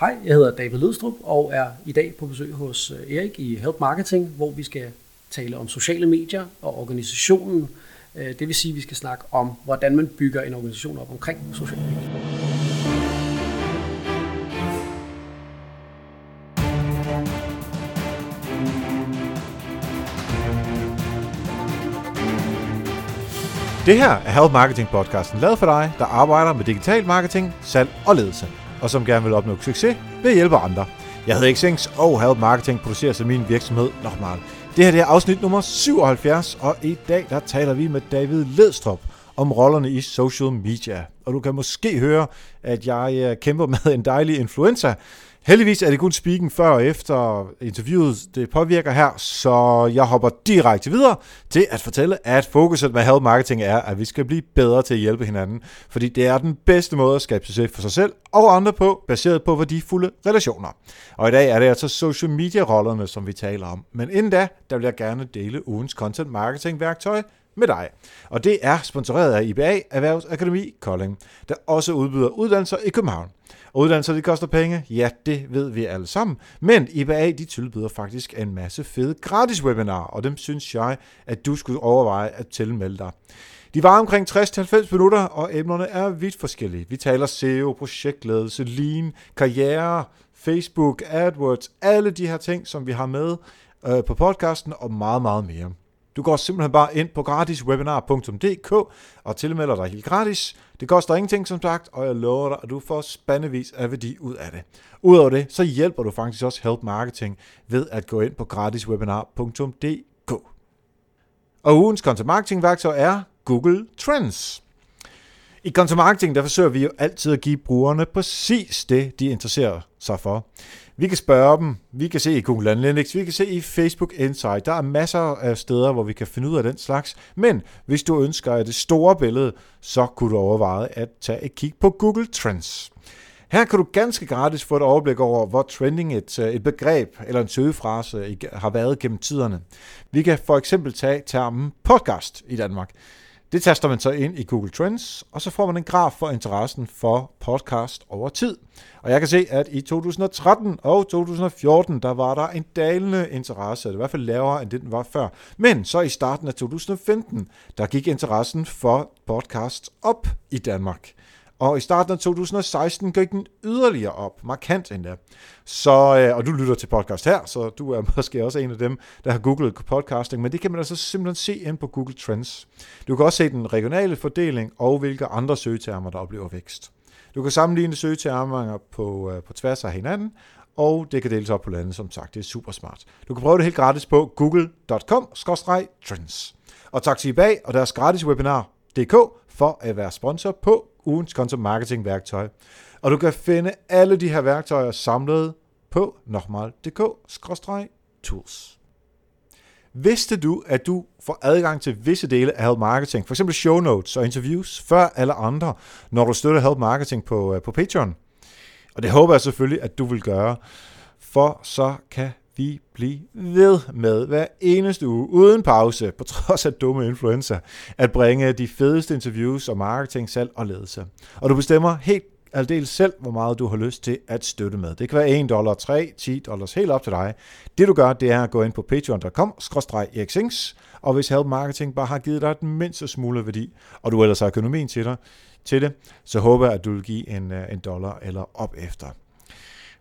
Hej, jeg hedder David Lødstrup og er i dag på besøg hos øh, Erik i Help Marketing, hvor vi skal tale om sociale medier og organisationen. Øh, det vil sige, at vi skal snakke om, hvordan man bygger en organisation op omkring sociale medier. Det her er Help Marketing podcasten, lavet for dig, der arbejder med digital marketing, salg og ledelse og som gerne vil opnå succes ved at hjælpe andre. Jeg hedder Xings, og Help Marketing producerer sig min virksomhed Normal. Det her det er afsnit nummer 77, og i dag der taler vi med David Ledstrup om rollerne i social media. Og du kan måske høre, at jeg øh, kæmper med en dejlig influenza, Heldigvis er det kun speaken før og efter interviewet, det påvirker her, så jeg hopper direkte videre til at fortælle, at fokuset med health marketing er, at vi skal blive bedre til at hjælpe hinanden, fordi det er den bedste måde at skabe succes for sig selv og andre på, baseret på værdifulde relationer. Og i dag er det altså social media-rollerne, som vi taler om. Men inden da, der vil jeg gerne dele ugens content marketing værktøj med dig. Og det er sponsoreret af IBA Erhvervsakademi Kolding, der også udbyder uddannelser i København. Og uddannelser, det koster penge. Ja, det ved vi alle sammen. Men IBA, de tilbyder faktisk en masse fede gratis webinarer, og dem synes jeg, at du skulle overveje at tilmelde dig. De var omkring 60-90 minutter, og emnerne er vidt forskellige. Vi taler SEO, projektledelse, lean, karriere, Facebook, AdWords, alle de her ting, som vi har med øh, på podcasten, og meget, meget mere. Du går simpelthen bare ind på gratiswebinar.dk og tilmelder dig helt gratis. Det koster ingenting, som sagt, og jeg lover dig, at du får spandevis af værdi ud af det. Udover det, så hjælper du faktisk også Help Marketing ved at gå ind på gratiswebinar.dk. Og ugens content marketing værktøj er Google Trends. I content marketing, der forsøger vi jo altid at give brugerne præcis det, de interesserer sig for. Vi kan spørge dem, vi kan se i Google Analytics, vi kan se i Facebook Insight. Der er masser af steder, hvor vi kan finde ud af den slags. Men hvis du ønsker det store billede, så kunne du overveje at tage et kig på Google Trends. Her kan du ganske gratis få et overblik over, hvor trending et, øh, et begreb eller en søgefrase har været gennem tiderne. Vi kan for eksempel tage termen podcast i Danmark. Det taster man så ind i Google Trends, og så får man en graf for interessen for podcast over tid. Og jeg kan se, at i 2013 og 2014, der var der en dalende interesse, i hvert fald lavere end det, den var før. Men så i starten af 2015, der gik interessen for podcast op i Danmark. Og i starten af 2016 gik den yderligere op, markant endda. Så, øh, og du lytter til podcast her, så du er måske også en af dem, der har googlet podcasting, men det kan man altså simpelthen se ind på Google Trends. Du kan også se den regionale fordeling og hvilke andre søgetermer, der oplever vækst. Du kan sammenligne søgetermer på, øh, på tværs af hinanden, og det kan deles op på landet, som sagt. Det er super smart. Du kan prøve det helt gratis på google.com-trends. Og tak til bag og deres gratis webinar DK for at være sponsor på ugens content marketing værktøj. Og du kan finde alle de her værktøjer samlet på nokmal.dk-tools. Vidste du, at du får adgang til visse dele af Help Marketing, f.eks. show notes og interviews, før alle andre, når du støtter Help Marketing på, øh, på Patreon? Og det håber jeg selvfølgelig, at du vil gøre, for så kan vi blive ved med hver eneste uge, uden pause, på trods af dumme influencer, at bringe de fedeste interviews om marketing, salg og ledelse. Og du bestemmer helt aldeles selv, hvor meget du har lyst til at støtte med. Det kan være 1 dollar, 3, 10 dollars, helt op til dig. Det du gør, det er at gå ind på patreon.com, eriksings, og hvis Help Marketing bare har givet dig den mindste smule værdi, og du ellers har økonomien til, dig, til det, så håber jeg, at du vil give en, øh, en dollar eller op efter.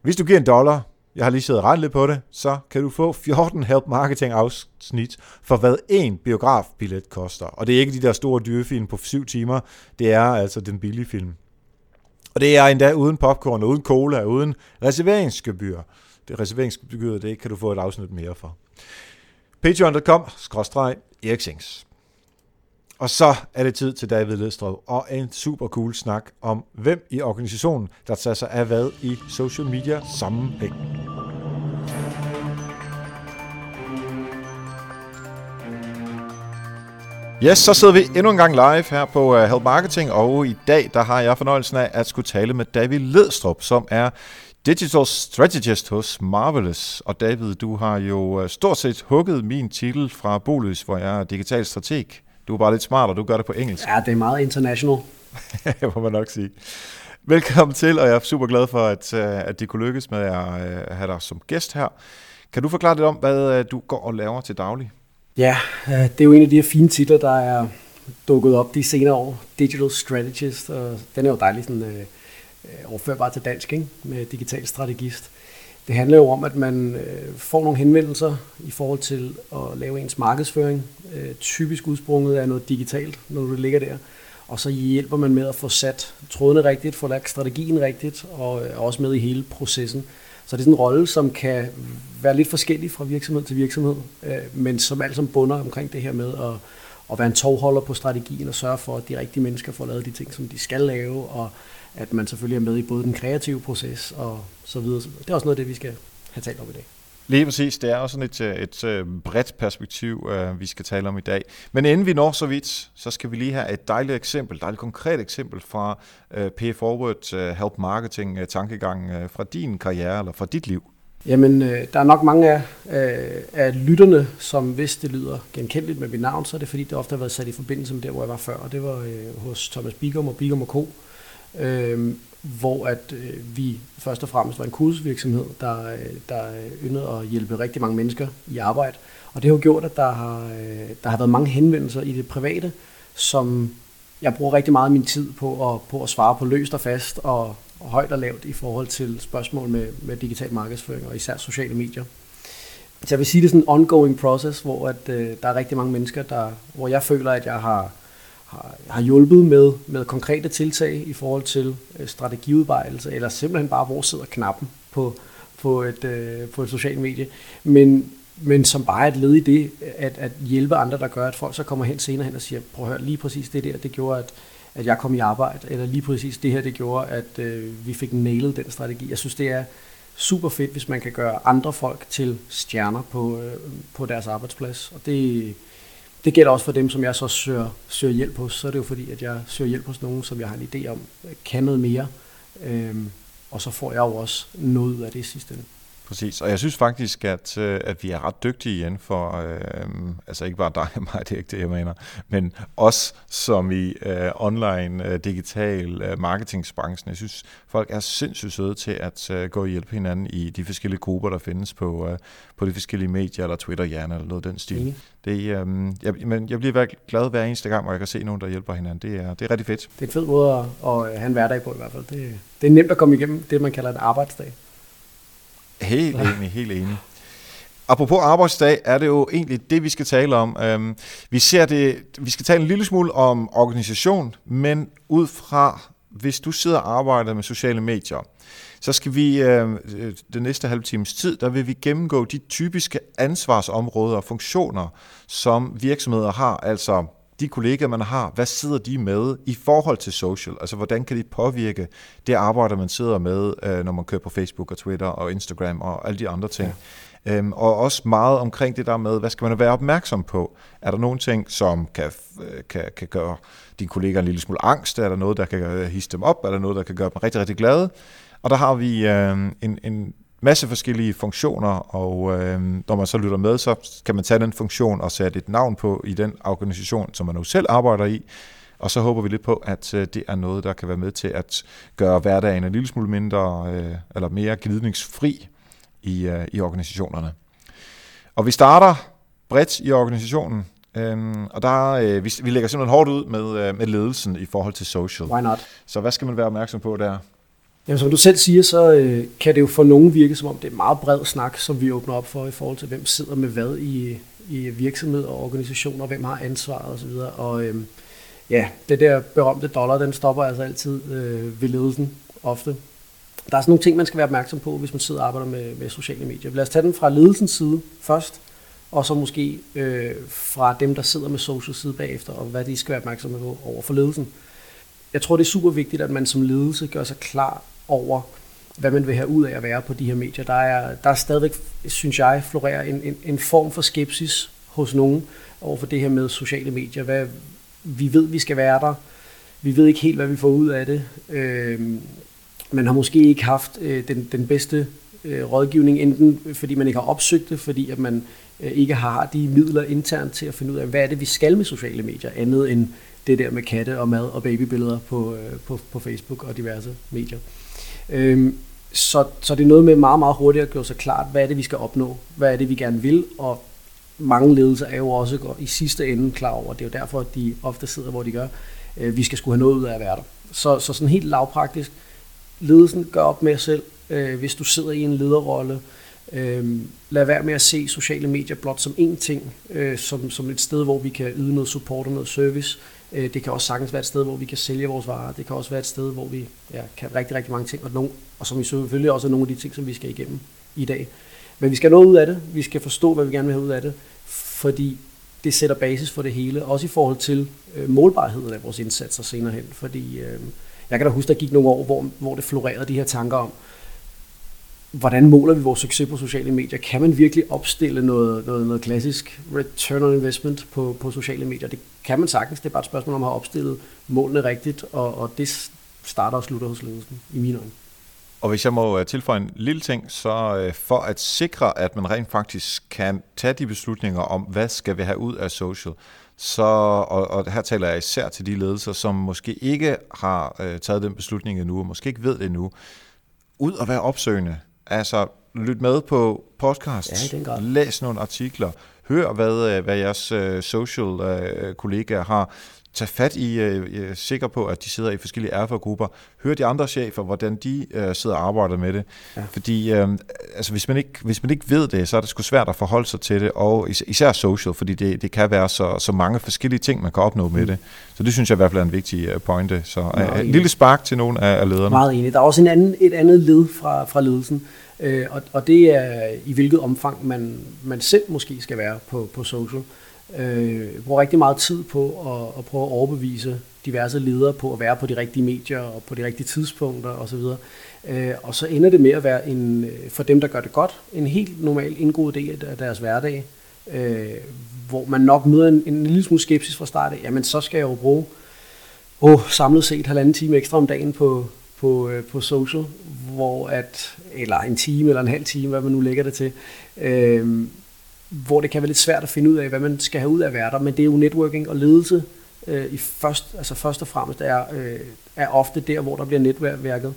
Hvis du giver en dollar, jeg har lige siddet og lidt på det, så kan du få 14 Help Marketing afsnit for hvad en biografbillet koster. Og det er ikke de der store dyrefilm på 7 timer, det er altså den billige film. Og det er endda uden popcorn, uden cola, uden reserveringsgebyr. Det reserveringsgebyr, det kan du få et afsnit mere for. Patreon.com-eriksings. Og så er det tid til David Ledstrup og en super cool snak om, hvem i organisationen, der tager sig af hvad i social media sammenhæng. Yes, så sidder vi endnu en gang live her på øh, Help Marketing, og i dag der har jeg fornøjelsen af at skulle tale med David Ledstrup, som er Digital Strategist hos Marvelous. Og David, du har jo øh, stort set hugget min titel fra Boløs, hvor jeg er digital strateg. Du er bare lidt smart, og du gør det på engelsk. Ja, det er meget international. må man nok sige. Velkommen til, og jeg er super glad for, at, øh, at det kunne lykkes med at øh, have dig som gæst her. Kan du forklare lidt om, hvad øh, du går og laver til daglig? Ja, det er jo en af de her fine titler, der er dukket op de senere år. Digital Strategist, og den er jo dejlig sådan, øh, overførbar til dansk, ikke? med digital strategist. Det handler jo om, at man øh, får nogle henvendelser i forhold til at lave ens markedsføring. Øh, typisk udsprunget af noget digitalt, når du ligger der. Og så hjælper man med at få sat trådene rigtigt, få lagt strategien rigtigt, og øh, også med i hele processen. Så det er sådan en rolle, som kan være lidt forskellig fra virksomhed til virksomhed, øh, men som alt som bunder omkring det her med at, at være en tovholder på strategien og sørge for, at de rigtige mennesker får lavet de ting, som de skal lave, og at man selvfølgelig er med i både den kreative proces og så videre. Det er også noget af det, vi skal have talt om i dag. Lige præcis, det er også sådan et, øh, et, et øh, bredt perspektiv, vi skal tale om i dag. Men inden vi når så vidt, så skal vi lige have et dejligt eksempel, et dejligt konkret eksempel fra Pay Forward Help Marketing tankegang fra din karriere eller fra dit liv. Jamen, der er nok mange af, af lytterne, som hvis det lyder genkendeligt med mit navn, så er det fordi, det ofte har været sat i forbindelse med der, hvor jeg var før, og det var hos Thomas Bigum og Bigum Co., øh, hvor at øh, vi først og fremmest var en kursusvirksomhed, der, øh, der yndede at hjælpe rigtig mange mennesker i arbejde. Og det har jo gjort, at der har, øh, der har været mange henvendelser i det private, som jeg bruger rigtig meget af min tid på at, på at svare på løst og fast og, og højt og lavt i forhold til spørgsmål med, med digital markedsføring og især sociale medier. Så jeg vil sige, det er sådan en ongoing process, hvor at, øh, der er rigtig mange mennesker, der, hvor jeg føler, at jeg har har, har hjulpet med, med konkrete tiltag i forhold til øh, strategiudvejelse, eller simpelthen bare, hvor sidder knappen på, på, et, øh, på et socialt medie. Men, men som bare er et led i det, at, at hjælpe andre, der gør, at folk så kommer hen senere hen og siger, prøv at høre, lige præcis det der, det gjorde, at, at jeg kom i arbejde, eller lige præcis det her, det gjorde, at øh, vi fik nailet den strategi. Jeg synes, det er super fedt, hvis man kan gøre andre folk til stjerner på, øh, på deres arbejdsplads. Og det, det gælder også for dem, som jeg så søger, søger hjælp hos. Så er det jo fordi, at jeg søger hjælp hos nogen, som jeg har en idé om, kan noget mere. Øhm, og så får jeg jo også noget ud af det sidste ende. Præcis, og jeg synes faktisk, at, øh, at vi er ret dygtige igen for, øh, altså ikke bare dig og mig, det er ikke det, jeg mener, men os som i øh, online, øh, digital øh, marketingsbranchen. Jeg synes, folk er sindssygt søde til at øh, gå og hjælpe hinanden i de forskellige grupper, der findes på, øh, på de forskellige medier, eller Twitter gerne, eller noget den stil. Mm. Det, øh, jeg, men jeg bliver glad hver eneste gang, hvor jeg kan se nogen, der hjælper hinanden. Det er, det er rigtig fedt. Det er en fed måde at, at have en hverdag på i hvert fald. Det, det er nemt at komme igennem det, man kalder en arbejdsdag. Helt enig, helt enig. Apropos arbejdsdag, er det jo egentlig det, vi skal tale om. Øhm, vi ser det, vi skal tale en lille smule om organisation, men ud fra, hvis du sidder og arbejder med sociale medier, så skal vi øh, den næste halve times tid, der vil vi gennemgå de typiske ansvarsområder og funktioner, som virksomheder har, altså de kollegaer, man har, hvad sidder de med i forhold til social? Altså, hvordan kan de påvirke det arbejde, man sidder med, øh, når man kører på Facebook og Twitter og Instagram og alle de andre ting? Ja. Øhm, og også meget omkring det der med, hvad skal man være opmærksom på? Er der nogle ting, som kan, øh, kan, kan gøre dine kollegaer en lille smule angst? Er der noget, der kan hisse dem op? Er der noget, der kan gøre dem rigtig, rigtig glade? Og der har vi øh, en, en masse forskellige funktioner, og øh, når man så lytter med, så kan man tage den funktion og sætte et navn på i den organisation, som man nu selv arbejder i, og så håber vi lidt på, at øh, det er noget, der kan være med til at gøre hverdagen en lille smule mindre øh, eller mere glidningsfri i, øh, i organisationerne. Og vi starter bredt i organisationen, Øhm, og der, øh, vi, vi lægger simpelthen hårdt ud med, øh, med ledelsen i forhold til social. Why not? Så hvad skal man være opmærksom på der? Jamen, som du selv siger, så øh, kan det jo for nogen virke, som om det er meget bred snak, som vi åbner op for i forhold til, hvem sidder med hvad i, i virksomhed og organisationer, hvem har ansvaret osv. Og øh, ja, det der berømte dollar, den stopper altså altid øh, ved ledelsen ofte. Der er sådan nogle ting, man skal være opmærksom på, hvis man sidder og arbejder med, med sociale medier. Lad os tage den fra ledelsens side først, og så måske øh, fra dem, der sidder med social side bagefter, og hvad de skal være opmærksomme på over for ledelsen. Jeg tror, det er super vigtigt, at man som ledelse gør sig klar over, hvad man vil have ud af at være på de her medier. Der er, der er stadigvæk, synes jeg, florerer en, en, en form for skepsis hos nogen over for det her med sociale medier. Hvad, vi ved, vi skal være der. Vi ved ikke helt, hvad vi får ud af det. Øh, man har måske ikke haft øh, den, den bedste øh, rådgivning, enten fordi man ikke har opsøgt det, fordi at man øh, ikke har de midler internt til at finde ud af, hvad er det, vi skal med sociale medier, andet end det der med katte og mad og babybilleder på, øh, på, på Facebook og diverse medier. Øhm, så, så det er noget med meget, meget hurtigt at gøre sig klart, hvad er det, vi skal opnå, hvad er det, vi gerne vil, og mange ledelser er jo også i sidste ende klar over, det er jo derfor, at de ofte sidder, hvor de gør, øh, vi skal skulle have noget ud af at være der. Så, så sådan helt lavpraktisk, ledelsen gør op med sig selv, øh, hvis du sidder i en lederrolle, øh, Øhm, lad være med at se sociale medier blot som én ting, øh, som, som et sted, hvor vi kan yde noget support og noget service. Øh, det kan også sagtens være et sted, hvor vi kan sælge vores varer. Det kan også være et sted, hvor vi ja, kan rigtig, rigtig mange ting, og, nogle, og som vi selvfølgelig også er nogle af de ting, som vi skal igennem i dag. Men vi skal nå ud af det. Vi skal forstå, hvad vi gerne vil have ud af det, fordi det sætter basis for det hele, også i forhold til øh, målbarheden af vores indsatser senere hen. Fordi øh, jeg kan da huske, der gik nogle år, hvor, hvor det florerede de her tanker om, hvordan måler vi vores succes på sociale medier? Kan man virkelig opstille noget, noget, noget klassisk return on investment på, på sociale medier? Det kan man sagtens. Det er bare et spørgsmål om at have opstillet målene rigtigt, og, og det starter og slutter hos ledelsen, i mine øjne. Og hvis jeg må øh, tilføje en lille ting, så øh, for at sikre, at man rent faktisk kan tage de beslutninger om, hvad skal vi have ud af social, så, og, og her taler jeg især til de ledelser, som måske ikke har øh, taget den beslutning endnu, og måske ikke ved det endnu, ud og være opsøgende. Altså, lyt med på podcasts, ja, læs nogle artikler, hør, hvad, øh, hvad jeres uh, social uh, kollegaer har tage fat i, øh, er sikker på, at de sidder i forskellige erfagrupper, høre de andre chefer, hvordan de øh, sidder og arbejder med det. Ja. Fordi øh, altså, hvis, man ikke, hvis man ikke ved det, så er det sgu svært at forholde sig til det, og især social, fordi det, det kan være så, så mange forskellige ting, man kan opnå med mm. det. Så det synes jeg i hvert fald er en vigtig pointe. Så øh, en lille spark til nogle af, af lederne. Meget enig. Der er også en anden, et andet led fra, fra ledelsen, øh, og, og det er i hvilket omfang man, man selv måske skal være på, på social øh, øh, bruger rigtig meget tid på at, at prøve at overbevise diverse ledere på at være på de rigtige medier og på de rigtige tidspunkter osv. Øh, og så ender det med at være en, øh, for dem, der gør det godt, en helt normal indgået del af deres hverdag, øh, hvor man nok møder en, en lille smule skepsis fra start af, jamen så skal jeg jo bruge oh, samlet set halvanden time ekstra om dagen på, på, øh, på social, hvor at, eller en time eller en halv time, hvad man nu lægger det til, øh, hvor det kan være lidt svært at finde ud af, hvad man skal have ud af værter, men det er jo networking og ledelse øh, i først, altså først og fremmest er, øh, er ofte der, hvor der bliver netværket.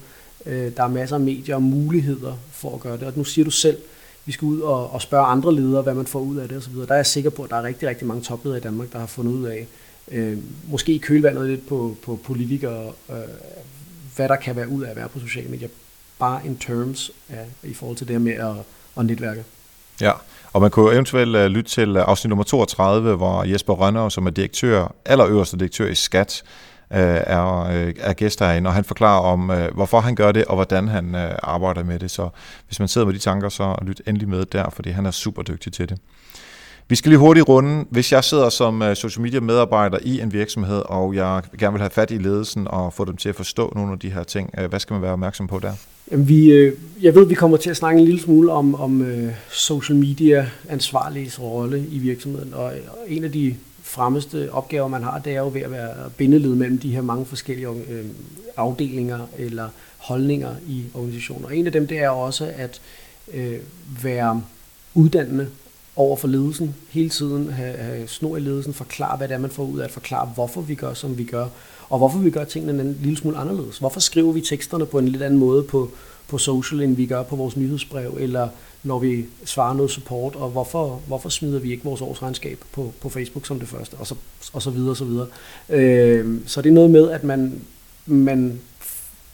Øh, der er masser af medier og muligheder for at gøre det, og nu siger du selv, vi skal ud og, og spørge andre ledere, hvad man får ud af det osv. Der er jeg sikker på, at der er rigtig, rigtig mange topledere i Danmark, der har fundet ud af, øh, måske i kølvandet lidt på, på politikere, øh, hvad der kan være ud af at være på sociale medier, bare in terms af, i forhold til det med at, at netværke. Ja, og man kunne eventuelt uh, lytte til øh, afsnit nummer 32, hvor Jesper Rønner, som er direktør, allerøverste direktør i Skat, uh, er, uh, er gæst herinde, og han forklarer om, uh, hvorfor han gør det, og hvordan han uh, arbejder med det. Så hvis man sidder med de tanker, så lyt endelig med der, fordi han er super dygtig til det. Vi skal lige hurtigt runde. Hvis jeg sidder som social media medarbejder i en virksomhed, og jeg gerne vil have fat i ledelsen og få dem til at forstå nogle af de her ting, hvad skal man være opmærksom på der? Vi, øh, jeg ved, vi kommer til at snakke en lille smule om, om øh, social media ansvarliges rolle i virksomheden, og en af de fremmeste opgaver, man har, det er jo ved at være bindeled mellem de her mange forskellige øh, afdelinger eller holdninger i organisationer. Og en af dem, det er også at øh, være uddannende over for ledelsen, hele tiden have, have snor i ledelsen, forklare, hvad det er, man får ud af at forklare, hvorfor vi gør, som vi gør, og hvorfor vi gør tingene en lille smule anderledes. Hvorfor skriver vi teksterne på en lidt anden måde på, på social, end vi gør på vores nyhedsbrev, eller når vi svarer noget support, og hvorfor, hvorfor smider vi ikke vores årsregnskab på, på Facebook som det første, og så, og så videre, og så videre. Øh, så det er noget med, at man, man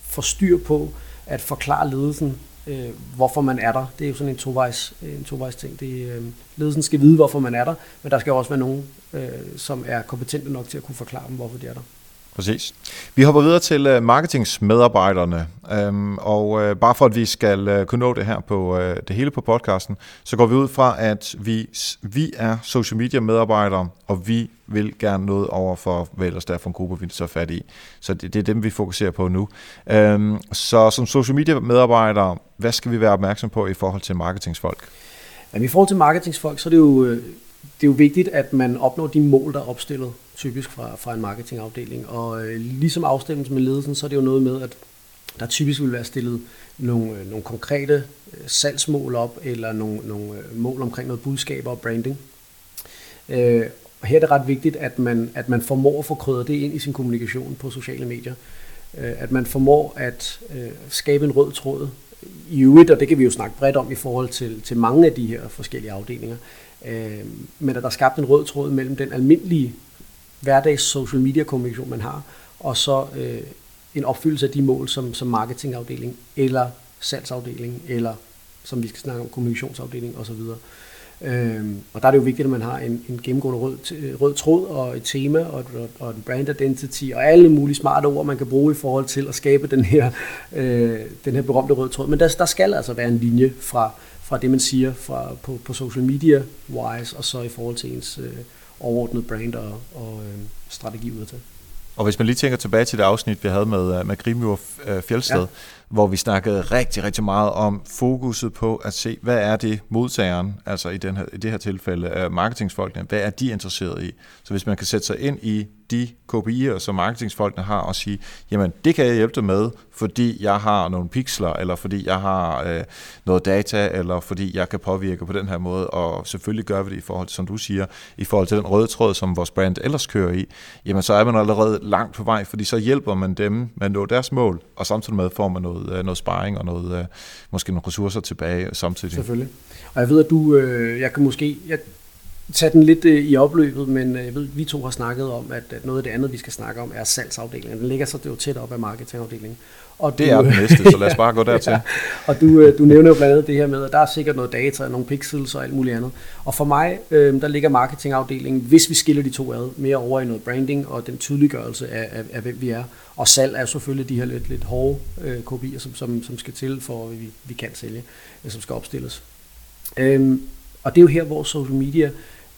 får styr på at forklare ledelsen, øh, hvorfor man er der. Det er jo sådan en tovejs, en tovejs ting. Det, øh, ledelsen skal vide, hvorfor man er der, men der skal også være nogen, øh, som er kompetente nok til at kunne forklare dem, hvorfor de er der. Præcis. Vi hopper videre til uh, marketingsmedarbejderne, um, og uh, bare for at vi skal uh, kunne nå det her på uh, det hele på podcasten, så går vi ud fra, at vi, vi er social media medarbejdere, og vi vil gerne noget over for, hvad ellers der er for en gruppe, vi så fat i. Så det, det er dem, vi fokuserer på nu. Um, så som social media medarbejdere, hvad skal vi være opmærksom på i forhold til marketingsfolk? Jamen, I forhold til marketingsfolk, så er det jo, det er jo vigtigt, at man opnår de mål, der er opstillet typisk fra, fra en marketingafdeling. Og øh, ligesom afstemmelsen med ledelsen, så er det jo noget med, at der typisk vil være stillet nogle, øh, nogle konkrete øh, salgsmål op, eller nogle, nogle øh, mål omkring noget budskaber og branding. Øh, Og her er det ret vigtigt, at man, at man formår at få krydret det ind i sin kommunikation på sociale medier. Øh, at man formår at øh, skabe en rød tråd i øvrigt, og det kan vi jo snakke bredt om i forhold til, til mange af de her forskellige afdelinger, øh, men at der er skabt en rød tråd mellem den almindelige hverdags social media kommunikation, man har, og så øh, en opfyldelse af de mål, som, som marketingafdeling, eller salgsafdeling, eller som vi skal snakke om, kommunikationsafdeling osv. Øhm, og der er det jo vigtigt, at man har en, en gennemgående rød, rød tråd og et tema og, og, og en brand identity og alle mulige smarte ord, man kan bruge i forhold til at skabe den her, øh, den her berømte røde tråd. Men der, der skal altså være en linje fra, fra det, man siger fra, på, på social media wise, og så i forhold til ens øh, overordnede brand og, og øh, strategi udadtil. Og hvis man lige tænker tilbage til det afsnit, vi havde med, øh, med Grimur øh, Fjeldsted, ja hvor vi snakkede rigtig, rigtig meget om fokuset på at se, hvad er det modtageren, altså i, den her, i det her tilfælde øh, marketingsfolkene, hvad er de interesseret i? Så hvis man kan sætte sig ind i de KPI'er, som marketingsfolkene har, og sige, jamen det kan jeg hjælpe dig med, fordi jeg har nogle pixler, eller fordi jeg har øh, noget data, eller fordi jeg kan påvirke på den her måde, og selvfølgelig gør vi det i forhold til, som du siger, i forhold til den røde tråd, som vores brand ellers kører i, jamen så er man allerede langt på vej, fordi så hjælper man dem med at nå deres mål, og samtidig med får man noget, noget, øh, noget sparring og noget, øh, måske nogle ressourcer tilbage samtidig. Selvfølgelig. Og jeg ved, at du, øh, jeg kan måske, jeg, tage den lidt øh, i opløbet, men øh, jeg ved, vi to har snakket om, at, at noget af det andet, vi skal snakke om, er salgsafdelingen. Den ligger så det jo tæt op af marketingafdelingen. Og det du, er den næste, så lad os bare gå dertil. ja, og du, øh, du nævner jo blandt andet det her med, at der er sikkert noget data, nogle pixels og alt muligt andet. Og for mig, øh, der ligger marketingafdelingen, hvis vi skiller de to ad, mere over i noget branding og den tydeliggørelse af, af, af hvem vi er. Og salg er selvfølgelig de her lidt, lidt hårde øh, kopier, som, som, som skal til, for at vi, vi kan sælge, øh, som skal opstilles. Øh, og det er jo her, hvor social media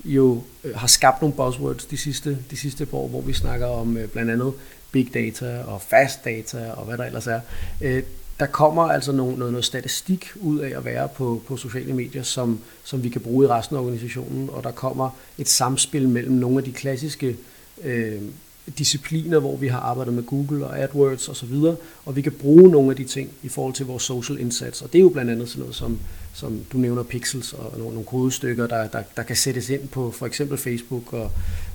jo øh, har skabt nogle buzzwords de sidste, de sidste par år, hvor vi snakker om øh, blandt andet big data og fast data og hvad der ellers er. Øh, der kommer altså noget, noget, noget statistik ud af at være på, på sociale medier, som, som vi kan bruge i resten af organisationen, og der kommer et samspil mellem nogle af de klassiske øh, discipliner, hvor vi har arbejdet med Google og AdWords osv., og, og vi kan bruge nogle af de ting i forhold til vores social indsats, og det er jo blandt andet sådan noget som som du nævner pixels og nogle, nogle kodestykker, der, der, der kan sættes ind på for eksempel Facebook og,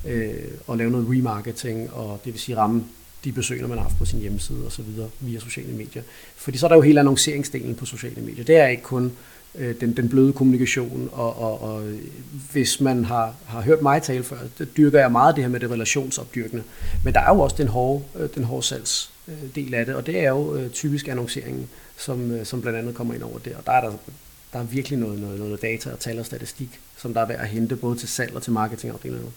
øh, og lave noget remarketing, og det vil sige ramme de besøgende, man har haft på sin hjemmeside osv. via sociale medier. Fordi så er der jo hele annonceringsdelen på sociale medier. Det er ikke kun øh, den, den bløde kommunikation, og, og, og øh, hvis man har, har hørt mig tale før, det dyrker jeg meget det her med det relationsopdyrkende. Men der er jo også den hårde, øh, den hårde salgs øh, del af det, og det er jo øh, typisk annonceringen, som, øh, som blandt andet kommer ind over der. Og der er der der er virkelig noget, noget, noget data og tal og statistik, som der er værd at hente både til salg og til marketingafdelingen.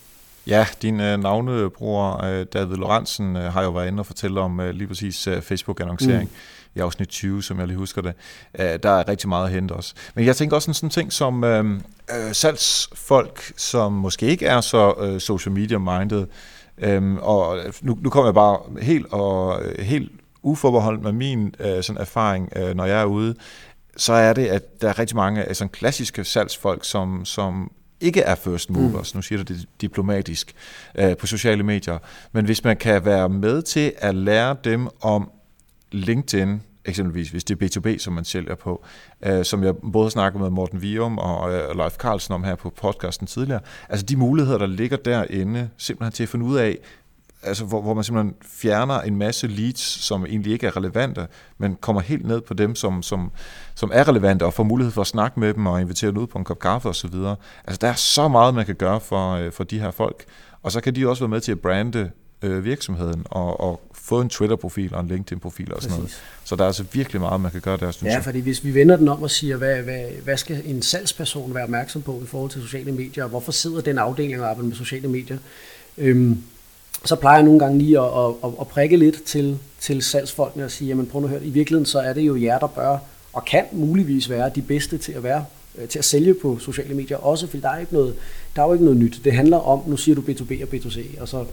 Ja, din øh, navnebror øh, David Lorentzen øh, har jo været inde og fortælle om øh, lige præcis øh, Facebook-annoncering mm. i afsnit 20, som jeg lige husker det. Øh, der er rigtig meget at hente også. Men jeg tænker også en sådan ting som øh, øh, salgsfolk, som måske ikke er så øh, social media minded, øh, og nu, nu kommer jeg bare helt og øh, helt uforbeholdt med min øh, sådan erfaring, øh, når jeg er ude, så er det, at der er rigtig mange af sådan klassiske salgsfolk, som, som ikke er first movers, mm. nu siger du det diplomatisk, øh, på sociale medier. Men hvis man kan være med til at lære dem om LinkedIn, eksempelvis, hvis det er B2B, som man sælger på, øh, som jeg både har snakket med Morten Vium og øh, Leif Carlsen om her på podcasten tidligere. Altså de muligheder, der ligger derinde, simpelthen til at finde ud af, altså hvor, hvor man simpelthen fjerner en masse leads, som egentlig ikke er relevante, men kommer helt ned på dem, som, som, som er relevante, og får mulighed for at snakke med dem og invitere dem ud på en kop kaffe osv. Altså der er så meget, man kan gøre for, øh, for de her folk, og så kan de også være med til at brande øh, virksomheden og, og få en Twitter-profil og en LinkedIn-profil og sådan Præcis. noget. Så der er altså virkelig meget, man kan gøre der, synes Ja, fordi hvis vi vender den om og siger, hvad, hvad, hvad skal en salgsperson være opmærksom på i forhold til sociale medier, og hvorfor sidder den afdeling og arbejder med sociale medier, øhm, så plejer jeg nogle gange lige at, at, at prikke lidt til, til salgsfolkene og sige, jamen prøv nu at høre, i virkeligheden så er det jo jer, der bør og kan muligvis være de bedste til at være øh, til at sælge på sociale medier også, fordi der er, ikke noget, der er jo ikke noget nyt. Det handler om, nu siger du B2B og B2C, og så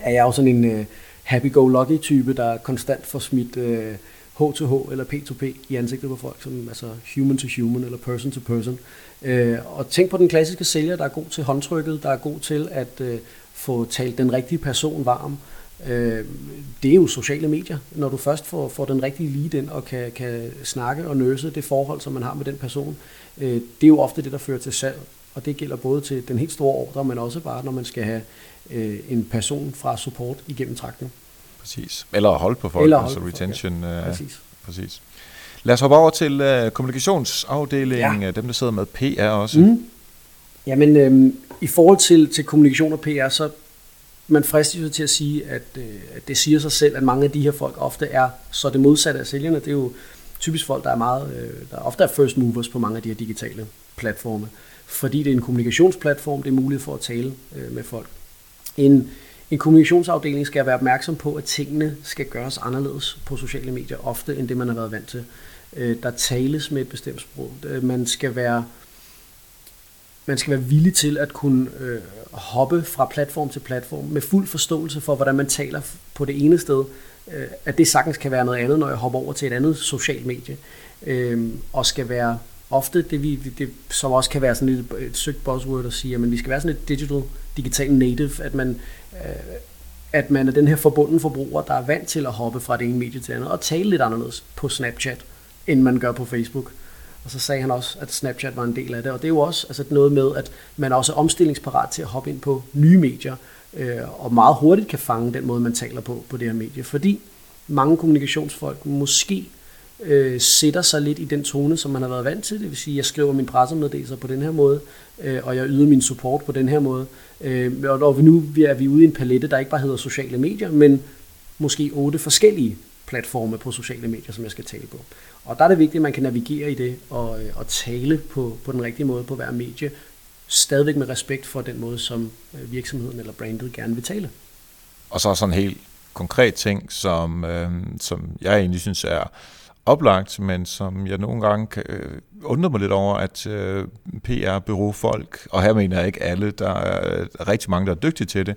er jeg jo sådan en uh, happy-go-lucky type, der konstant får smidt uh, H2H eller P2P i ansigtet på folk, som altså human to human eller person to person. Øh, og tænk på den klassiske sælger, der er god til håndtrykket, der er god til at øh, få talt den rigtige person varm. Øh, det er jo sociale medier. Når du først får, får den rigtige lead ind og kan, kan snakke og nøse det forhold, som man har med den person, øh, det er jo ofte det, der fører til salg. Og det gælder både til den helt store ordre, men også bare, når man skal have øh, en person fra support igennem trakten. Præcis. Eller holde på folk, Eller altså holde på retention. Ja, øh, præcis. præcis. Lad os hoppe over til øh, kommunikationsafdelingen, ja. dem der sidder med PR også. Mm. Jamen, øh, i forhold til, til kommunikation og PR, så man fristes jo til at sige, at, øh, at det siger sig selv, at mange af de her folk ofte er så det modsatte af sælgerne. Det er jo typisk folk, der er meget, øh, der ofte er first movers på mange af de her digitale platforme, fordi det er en kommunikationsplatform, det er mulighed for at tale øh, med folk. En, en kommunikationsafdeling skal være opmærksom på, at tingene skal gøres anderledes på sociale medier, ofte end det, man har været vant til. Øh, der tales med et bestemt sprog. Øh, man skal være man skal være villig til at kunne øh, hoppe fra platform til platform med fuld forståelse for, hvordan man taler på det ene sted, øh, at det sagtens kan være noget andet, når jeg hopper over til et andet socialt medie, øh, og skal være ofte det, vi, det, som også kan være sådan et, et søgt buzzword at sige, at vi skal være sådan et digital, digital native, at man, øh, at man er den her forbundne forbruger, der er vant til at hoppe fra det ene medie til det andet, og tale lidt anderledes på Snapchat, end man gør på Facebook. Og så sagde han også, at Snapchat var en del af det. Og det er jo også altså noget med, at man er også omstillingsparat til at hoppe ind på nye medier, øh, og meget hurtigt kan fange den måde, man taler på på det her medie. Fordi mange kommunikationsfolk måske øh, sætter sig lidt i den tone, som man har været vant til. Det vil sige, at jeg skriver min pressemeddelelser på den her måde, øh, og jeg yder min support på den her måde. Øh, og nu er vi ude i en palette, der ikke bare hedder sociale medier, men måske otte forskellige platforme på sociale medier, som jeg skal tale på. Og der er det vigtigt, at man kan navigere i det og, øh, og tale på, på den rigtige måde på hver medie, stadigvæk med respekt for den måde, som øh, virksomheden eller brandet gerne vil tale. Og så sådan en helt konkret ting, som, øh, som jeg egentlig synes er oplagt, men som jeg nogle gange kan øh, undre mig lidt over, at øh, PR-bureaufolk, og her mener jeg ikke alle, der er rigtig mange, der er dygtige til det,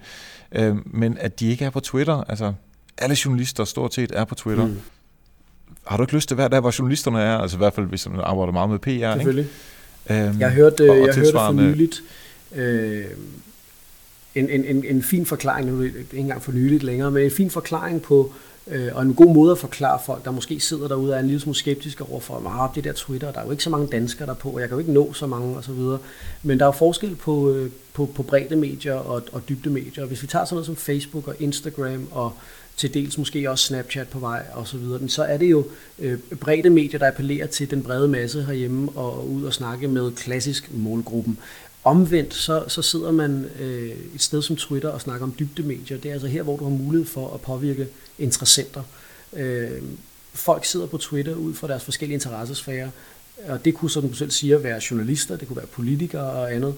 øh, men at de ikke er på Twitter. Altså, alle journalister stort set er på Twitter. Mm. Har du ikke lyst til at være der, hvor journalisterne er? Altså i hvert fald, hvis man arbejder meget med PR, Selvfølgelig. ikke? Øhm, jeg hørte, og, og jeg hørte for nyligt øh, en, en, en, en fin forklaring, nu er det ikke engang for nyligt længere, men en fin forklaring på, øh, Øh, og en god måde at forklare folk, der måske sidder derude og er en lille smule skeptiske overfor, at det der Twitter, der er jo ikke så mange danskere der på, og jeg kan jo ikke nå så mange osv. Men der er jo forskel på, øh, på, på brede medier og, og dybde medier. Hvis vi tager sådan noget som Facebook og Instagram og til dels måske også Snapchat på vej og så videre, så er det jo øh, brede medier, der appellerer til den brede masse herhjemme og ud og snakke med klassisk målgruppen. Omvendt så, så sidder man øh, et sted som Twitter og snakker om dybdemedier. Det er altså her, hvor du har mulighed for at påvirke interessenter. Øh, folk sidder på Twitter ud fra deres forskellige interessesfærer, og det kunne, som du selv siger, være journalister, det kunne være politikere og andet.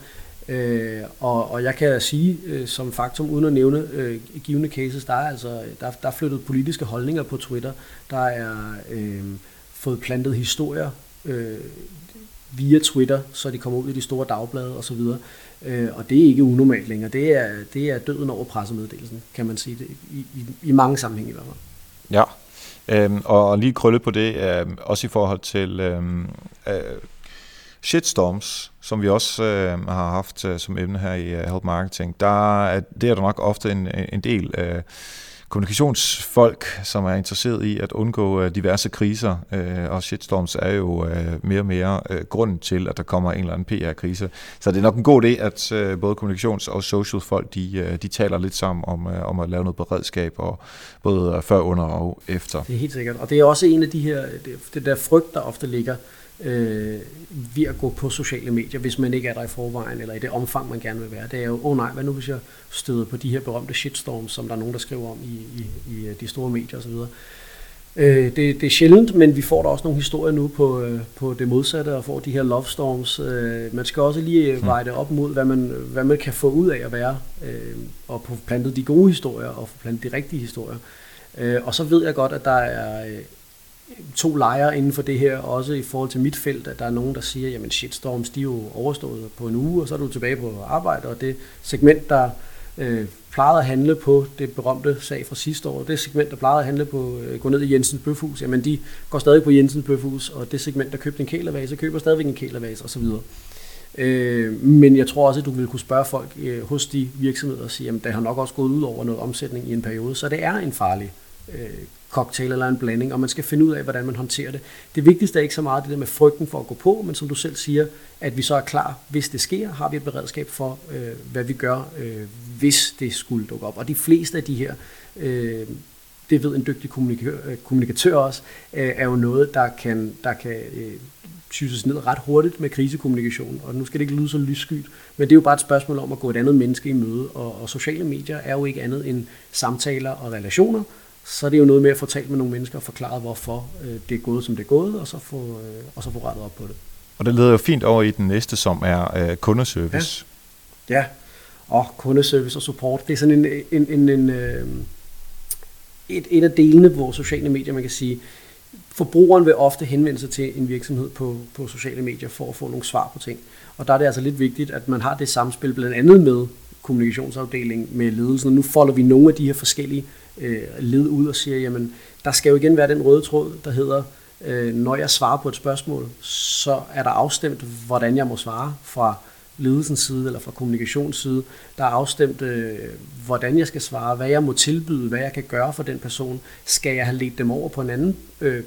Øh, og, og jeg kan sige øh, som faktum, uden at nævne øh, givende cases, der er altså der, der er flyttet politiske holdninger på Twitter, der er øh, fået plantet historier øh, via Twitter, så de kommer ud i de store dagblade osv. Øh, og det er ikke unormalt længere. Det er, det er døden over pressemeddelelsen, kan man sige det, i, i, i mange sammenhænge i hvert fald. Ja, øhm, og lige krølle på det, øh, også i forhold til øhm, øh, shitstorms, som vi også øh, har haft øh, som emne her i uh, Help Marketing, der er, det er der nok ofte en, en del øh, kommunikationsfolk, som er interesseret i at undgå øh, diverse kriser, øh, og shitstorms er jo øh, mere og mere grunden til, at der kommer en eller anden PR-krise. Så det er nok en god idé, at både kommunikations- og social-folk, de, de taler lidt sammen om, om at lave noget beredskab, og både før, under og efter. Det er helt sikkert, og det er også en af de her, det der frygt, der ofte ligger, øh, ved at gå på sociale medier, hvis man ikke er der i forvejen, eller i det omfang, man gerne vil være. Det er jo, åh oh nej, hvad nu hvis jeg støder på de her berømte shitstorms, som der er nogen, der skriver om i, i, i de store medier osv. Øh, det, det er sjældent, men vi får da også nogle historier nu på, øh, på det modsatte, og får de her love storms. Øh, man skal også lige øh, veje det op mod, hvad man, hvad man kan få ud af at være, øh, og få plantet de gode historier, og få plantet de rigtige historier. Øh, og så ved jeg godt, at der er øh, to lejre inden for det her, også i forhold til mit felt, at der er nogen, der siger, jamen shitstorms, de er jo overstået på en uge, og så er du tilbage på arbejde, og det segment, der øh, plejede at handle på det berømte sag fra sidste år, det segment, der plejede at handle på, øh, gå ned i Jensens Bøfhus, jamen de går stadig på Jensens Bøfhus, og det segment, der købte en kælervase, køber stadigvæk en kælervase, osv. Øh, men jeg tror også, at du vil kunne spørge folk øh, hos de virksomheder og sige, at det har nok også gået ud over noget omsætning i en periode, så det er en farlig øh, cocktail eller en blanding, og man skal finde ud af, hvordan man håndterer det. Det vigtigste er ikke så meget det der med frygten for at gå på, men som du selv siger, at vi så er klar, hvis det sker, har vi et beredskab for, øh, hvad vi gør, øh, hvis det skulle dukke op. Og de fleste af de her, øh, det ved en dygtig kommunikatør, øh, kommunikatør også, øh, er jo noget, der kan, der kan øh, tyses ned ret hurtigt med krisekommunikation, og nu skal det ikke lyde så lysskyt, men det er jo bare et spørgsmål om at gå et andet menneske i møde, og, og sociale medier er jo ikke andet end samtaler og relationer, så er det jo noget med at få talt med nogle mennesker og forklare, hvorfor øh, det er gået, som det er gået, og så få, øh, og så få rettet op på det. Og det leder jo fint over i den næste, som er øh, kundeservice. Ja. ja, og kundeservice og support, det er sådan en, en, en, en øh, et, et af delene, hvor sociale medier, man kan sige, forbrugeren vil ofte henvende sig til en virksomhed på, på sociale medier for at få nogle svar på ting. Og der er det altså lidt vigtigt, at man har det samspil blandt andet med kommunikationsafdelingen, med ledelsen. Og nu folder vi nogle af de her forskellige øh, Øh, led ud og siger, jamen, der skal jo igen være den røde tråd, der hedder, øh, når jeg svarer på et spørgsmål, så er der afstemt, hvordan jeg må svare fra ledelsens side eller fra kommunikationsside. Der er afstemt, øh, hvordan jeg skal svare, hvad jeg må tilbyde, hvad jeg kan gøre for den person. Skal jeg have ledt dem over på en anden øh,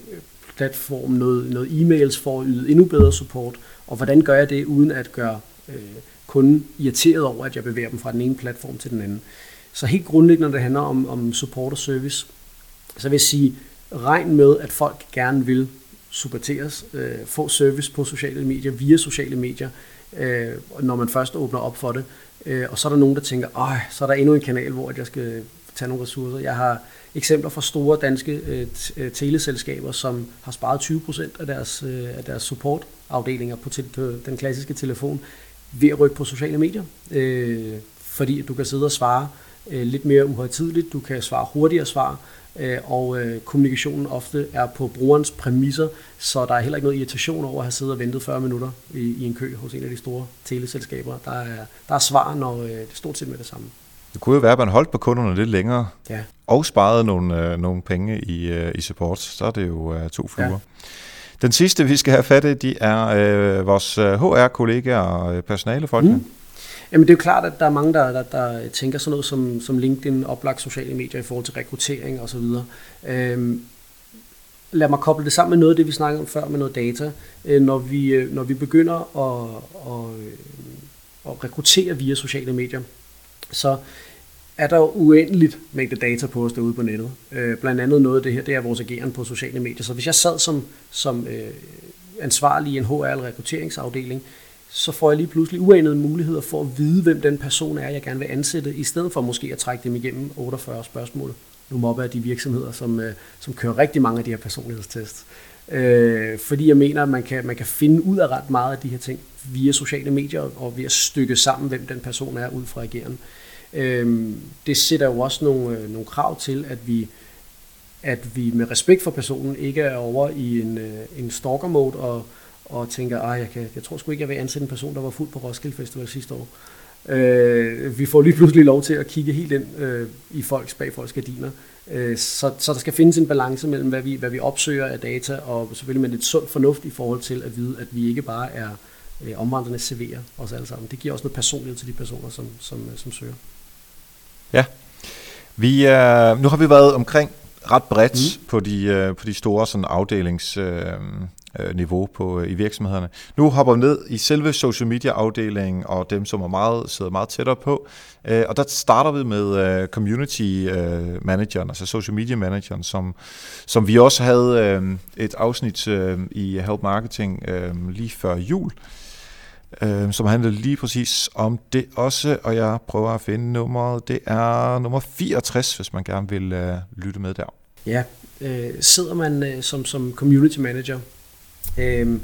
platform, noget, noget e-mails for at yde endnu bedre support, og hvordan gør jeg det uden at gøre øh, kunden irriteret over, at jeg bevæger dem fra den ene platform til den anden. Så helt grundlæggende, når det handler om, om support og service, så vil jeg sige, regn med, at folk gerne vil supporteres, øh, få service på sociale medier, via sociale medier, øh, når man først åbner op for det. Øh, og så er der nogen, der tænker, Ej, så er der endnu en kanal, hvor jeg skal tage nogle ressourcer. Jeg har eksempler fra store danske øh, øh teleselskaber, som har sparet 20% af deres, øh, af deres supportafdelinger på, til, på den klassiske telefon ved at rykke på sociale medier. Øh, fordi du kan sidde og svare øh, lidt mere uhøjtidligt, du kan svare hurtigere svar, øh, og øh, kommunikationen ofte er på brugerens præmisser, så der er heller ikke noget irritation over at have siddet og ventet 40 minutter i, i en kø hos en af de store teleselskaber. Der er, der er svar, når øh, det er stort set med det samme. Det kunne jo være, at man holdt på kunderne lidt længere, ja. og sparede nogle, øh, nogle penge i, øh, i support. Så er det jo øh, to fluer. Ja. Den sidste, vi skal have fat i, de er øh, vores HR-kollegaer og personalefolk. Mm. Jamen det er jo klart, at der er mange, der, der, der tænker sådan noget som, som LinkedIn, oplagt sociale medier i forhold til rekruttering osv. Øhm, lad mig koble det sammen med noget af det, vi snakkede om før med noget data. Øh, når, vi, øh, når vi begynder at, at, øh, at rekruttere via sociale medier, så er der jo uendeligt mængde data på os derude på nettet. Øh, blandt andet noget af det her, det er vores ageren på sociale medier. Så hvis jeg sad som, som øh, ansvarlig i en HR- eller rekrutteringsafdeling, så får jeg lige pludselig uanede muligheder for at vide, hvem den person er, jeg gerne vil ansætte, i stedet for måske at trække dem igennem 48 spørgsmål. Nu mobber jeg de virksomheder, som, øh, som kører rigtig mange af de her personlighedstests. Øh, fordi jeg mener, at man kan, man kan finde ud af ret meget af de her ting via sociale medier og ved at stykke sammen, hvem den person er ud fra ageren. Øh, det sætter jo også nogle, øh, nogle krav til, at vi, at vi med respekt for personen ikke er over i en, øh, en stalker mode og, og tænker, at jeg, kan, jeg tror sgu ikke, jeg vil ansætte en person, der var fuld på Roskilde Festival sidste år. Øh, vi får lige pludselig lov til at kigge helt ind øh, i folks bag folks gardiner. Øh, så, så der skal findes en balance mellem, hvad vi, hvad vi opsøger af data, og selvfølgelig med lidt sund fornuft i forhold til at vide, at vi ikke bare er øh, omvandrende CV'er os alle sammen. Det giver også noget personlighed til de personer, som, som, som søger. Ja. Vi, øh, nu har vi været omkring ret bredt mm. på, de, øh, på de store sådan afdelings... Øh, øh, Øh, niveau på, øh, i virksomhederne. Nu hopper vi ned i selve social media afdelingen og dem, som er meget, sidder meget tættere på. Øh, og der starter vi med community øh, manageren, altså social media manageren, som, som vi også havde et afsnit i Help Marketing lige før jul som handler lige præcis om det også, og jeg prøver at finde nummeret. Det er nummer 64, hvis man gerne vil lytte med der. Ja, sidder man som, som community manager øhm,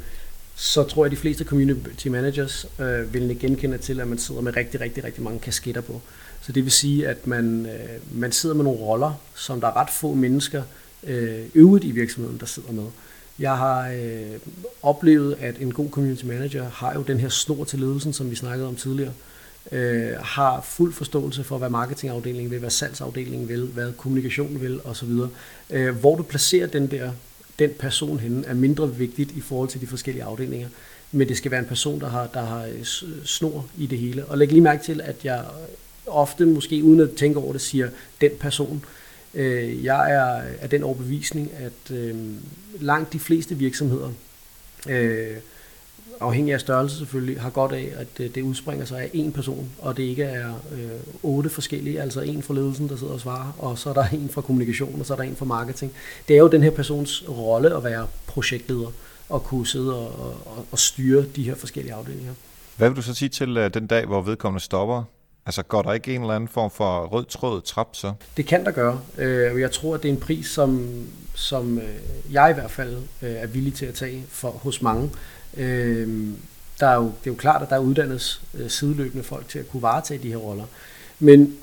så tror jeg, at de fleste community managers øh, vil genkende til, at man sidder med rigtig, rigtig, rigtig mange kasketter på. Så det vil sige, at man, øh, man sidder med nogle roller, som der er ret få mennesker øh, øvrigt i virksomheden, der sidder med. Jeg har øh, oplevet, at en god community manager har jo den her snor til ledelsen, som vi snakkede om tidligere. Øh, har fuld forståelse for, hvad marketingafdelingen vil, hvad salgsafdelingen vil, hvad kommunikationen vil osv. Øh, hvor du placerer den der den person henne er mindre vigtigt i forhold til de forskellige afdelinger. Men det skal være en person, der har, der har øh, snor i det hele. Og læg lige mærke til, at jeg ofte, måske uden at tænke over det, siger den person. Øh, jeg er af den overbevisning, at øh, langt de fleste virksomheder, øh, afhængig af størrelse selvfølgelig, har godt af, at det udspringer sig af én person, og det ikke er øh, otte forskellige, altså en fra ledelsen, der sidder og svarer, og så er der en fra kommunikation, og så er der en fra marketing. Det er jo den her persons rolle at være projektleder, og kunne sidde og, og, og styre de her forskellige afdelinger. Hvad vil du så sige til uh, den dag, hvor vedkommende stopper? Altså går der ikke en eller anden form for rød tråd trap så? Det kan der gøre. Øh, jeg tror, at det er en pris, som, som øh, jeg i hvert fald er villig til at tage for, hos mange. Øhm, der er jo, det er jo klart, at der uddannes øh, sideløbende folk til at kunne varetage de her roller. Men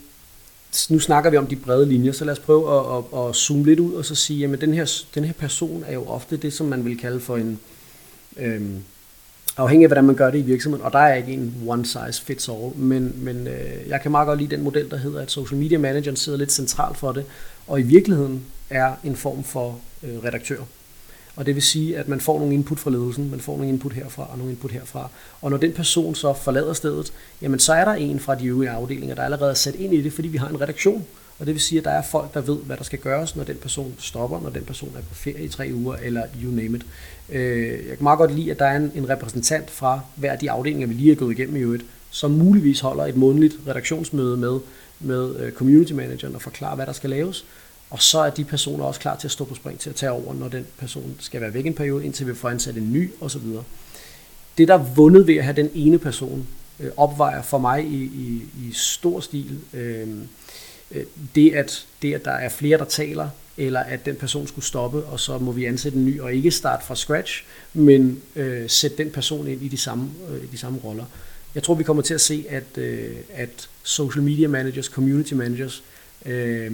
nu snakker vi om de brede linjer, så lad os prøve at, at, at zoome lidt ud og så sige, at den her, den her person er jo ofte det, som man vil kalde for en, øhm, afhængig af hvordan man gør det i virksomheden, og der er ikke en one size fits all, men, men øh, jeg kan meget godt lide den model, der hedder, at social media manageren sidder lidt centralt for det, og i virkeligheden er en form for øh, redaktør. Og det vil sige, at man får nogle input fra ledelsen, man får nogle input herfra og nogle input herfra. Og når den person så forlader stedet, jamen så er der en fra de øvrige afdelinger, der allerede er sat ind i det, fordi vi har en redaktion. Og det vil sige, at der er folk, der ved, hvad der skal gøres, når den person stopper, når den person er på ferie i tre uger, eller you name it. Øh, jeg kan meget godt lide, at der er en, en repræsentant fra hver af de afdelinger, vi lige er gået igennem i øvrigt, som muligvis holder et månedligt redaktionsmøde med, med øh, community manageren og forklarer, hvad der skal laves. Og så er de personer også klar til at stå på spring til at tage over, når den person skal være væk en periode, indtil vi får ansat en ny osv. Det, der er vundet ved at have den ene person, øh, opvejer for mig i, i, i stor stil øh, øh, det, at, det, at der er flere, der taler, eller at den person skulle stoppe, og så må vi ansætte en ny, og ikke starte fra scratch, men øh, sætte den person ind i de samme, øh, de samme roller. Jeg tror, vi kommer til at se, at, øh, at social media managers, community managers, øh,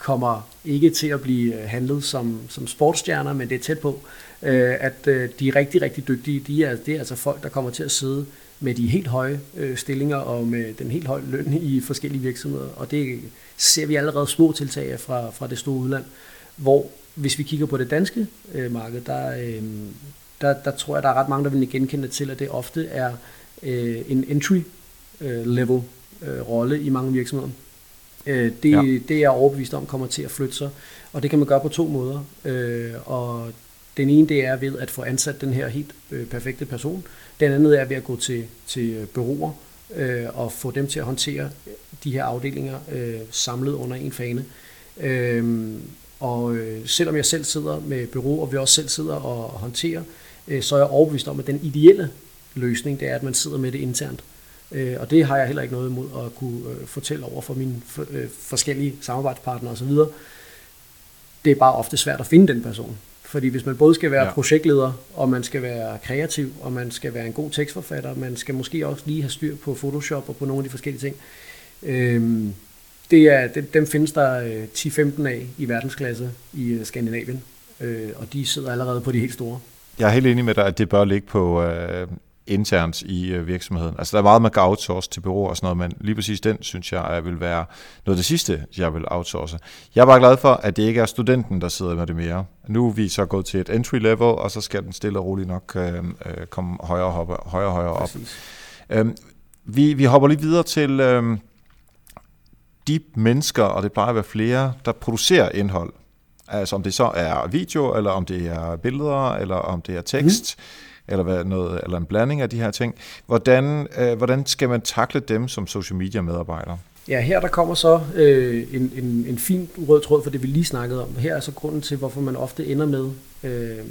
kommer ikke til at blive øh, handlet som, som sportsstjerner, men det er tæt på, øh, at øh, de er rigtig, rigtig dygtige. De er, det er altså folk, der kommer til at sidde med de helt høje øh, stillinger og med den helt høje løn i forskellige virksomheder. Og det ser vi allerede små tiltag fra, fra det store udland, hvor hvis vi kigger på det danske øh, marked, der, øh, der, der tror jeg, der er ret mange, der vil genkende til, at det ofte er øh, en entry øh, level øh, rolle i mange virksomheder. Øh, det, ja. det er jeg overbevist om kommer til at flytte sig, og det kan man gøre på to måder. Øh, og den ene det er ved at få ansat den her helt øh, perfekte person. Den anden er ved at gå til, til bureauer øh, og få dem til at håndtere de her afdelinger øh, samlet under en fane. Øh, og øh, selvom jeg selv sidder med bureau, og vi også selv sidder og håndterer, øh, så er jeg overbevist om, at den ideelle løsning, det er, at man sidder med det internt. Øh, og det har jeg heller ikke noget imod at kunne øh, fortælle over for mine øh, forskellige samarbejdspartnere osv. Det er bare ofte svært at finde den person. Fordi hvis man både skal være ja. projektleder, og man skal være kreativ, og man skal være en god tekstforfatter, man skal måske også lige have styr på Photoshop og på nogle af de forskellige ting. Øh, det er, dem, dem findes der 10-15 af i verdensklasse i Skandinavien, og de sidder allerede på de helt store. Jeg er helt enig med dig, at det bør ligge på øh, internt i øh, virksomheden. Altså der er meget, man kan outsource til bureauer og sådan noget, men lige præcis den, synes jeg, vil være noget af det sidste, jeg vil outsource. Jeg er bare glad for, at det ikke er studenten, der sidder med det mere. Nu er vi så gået til et entry level, og så skal den stille og roligt nok øh, øh komme højere, hoppe, højere, højere op. Øhm, vi, vi hopper lige videre til øh, de mennesker, og det plejer at være flere, der producerer indhold. Altså om det så er video, eller om det er billeder, eller om det er tekst. Mm eller, hvad, noget, eller en blanding af de her ting. Hvordan, øh, hvordan skal man takle dem som social media medarbejdere? Ja, her der kommer så øh, en, en, en fin rød tråd for det, vi lige snakkede om. Her er så grunden til, hvorfor man ofte ender med øh,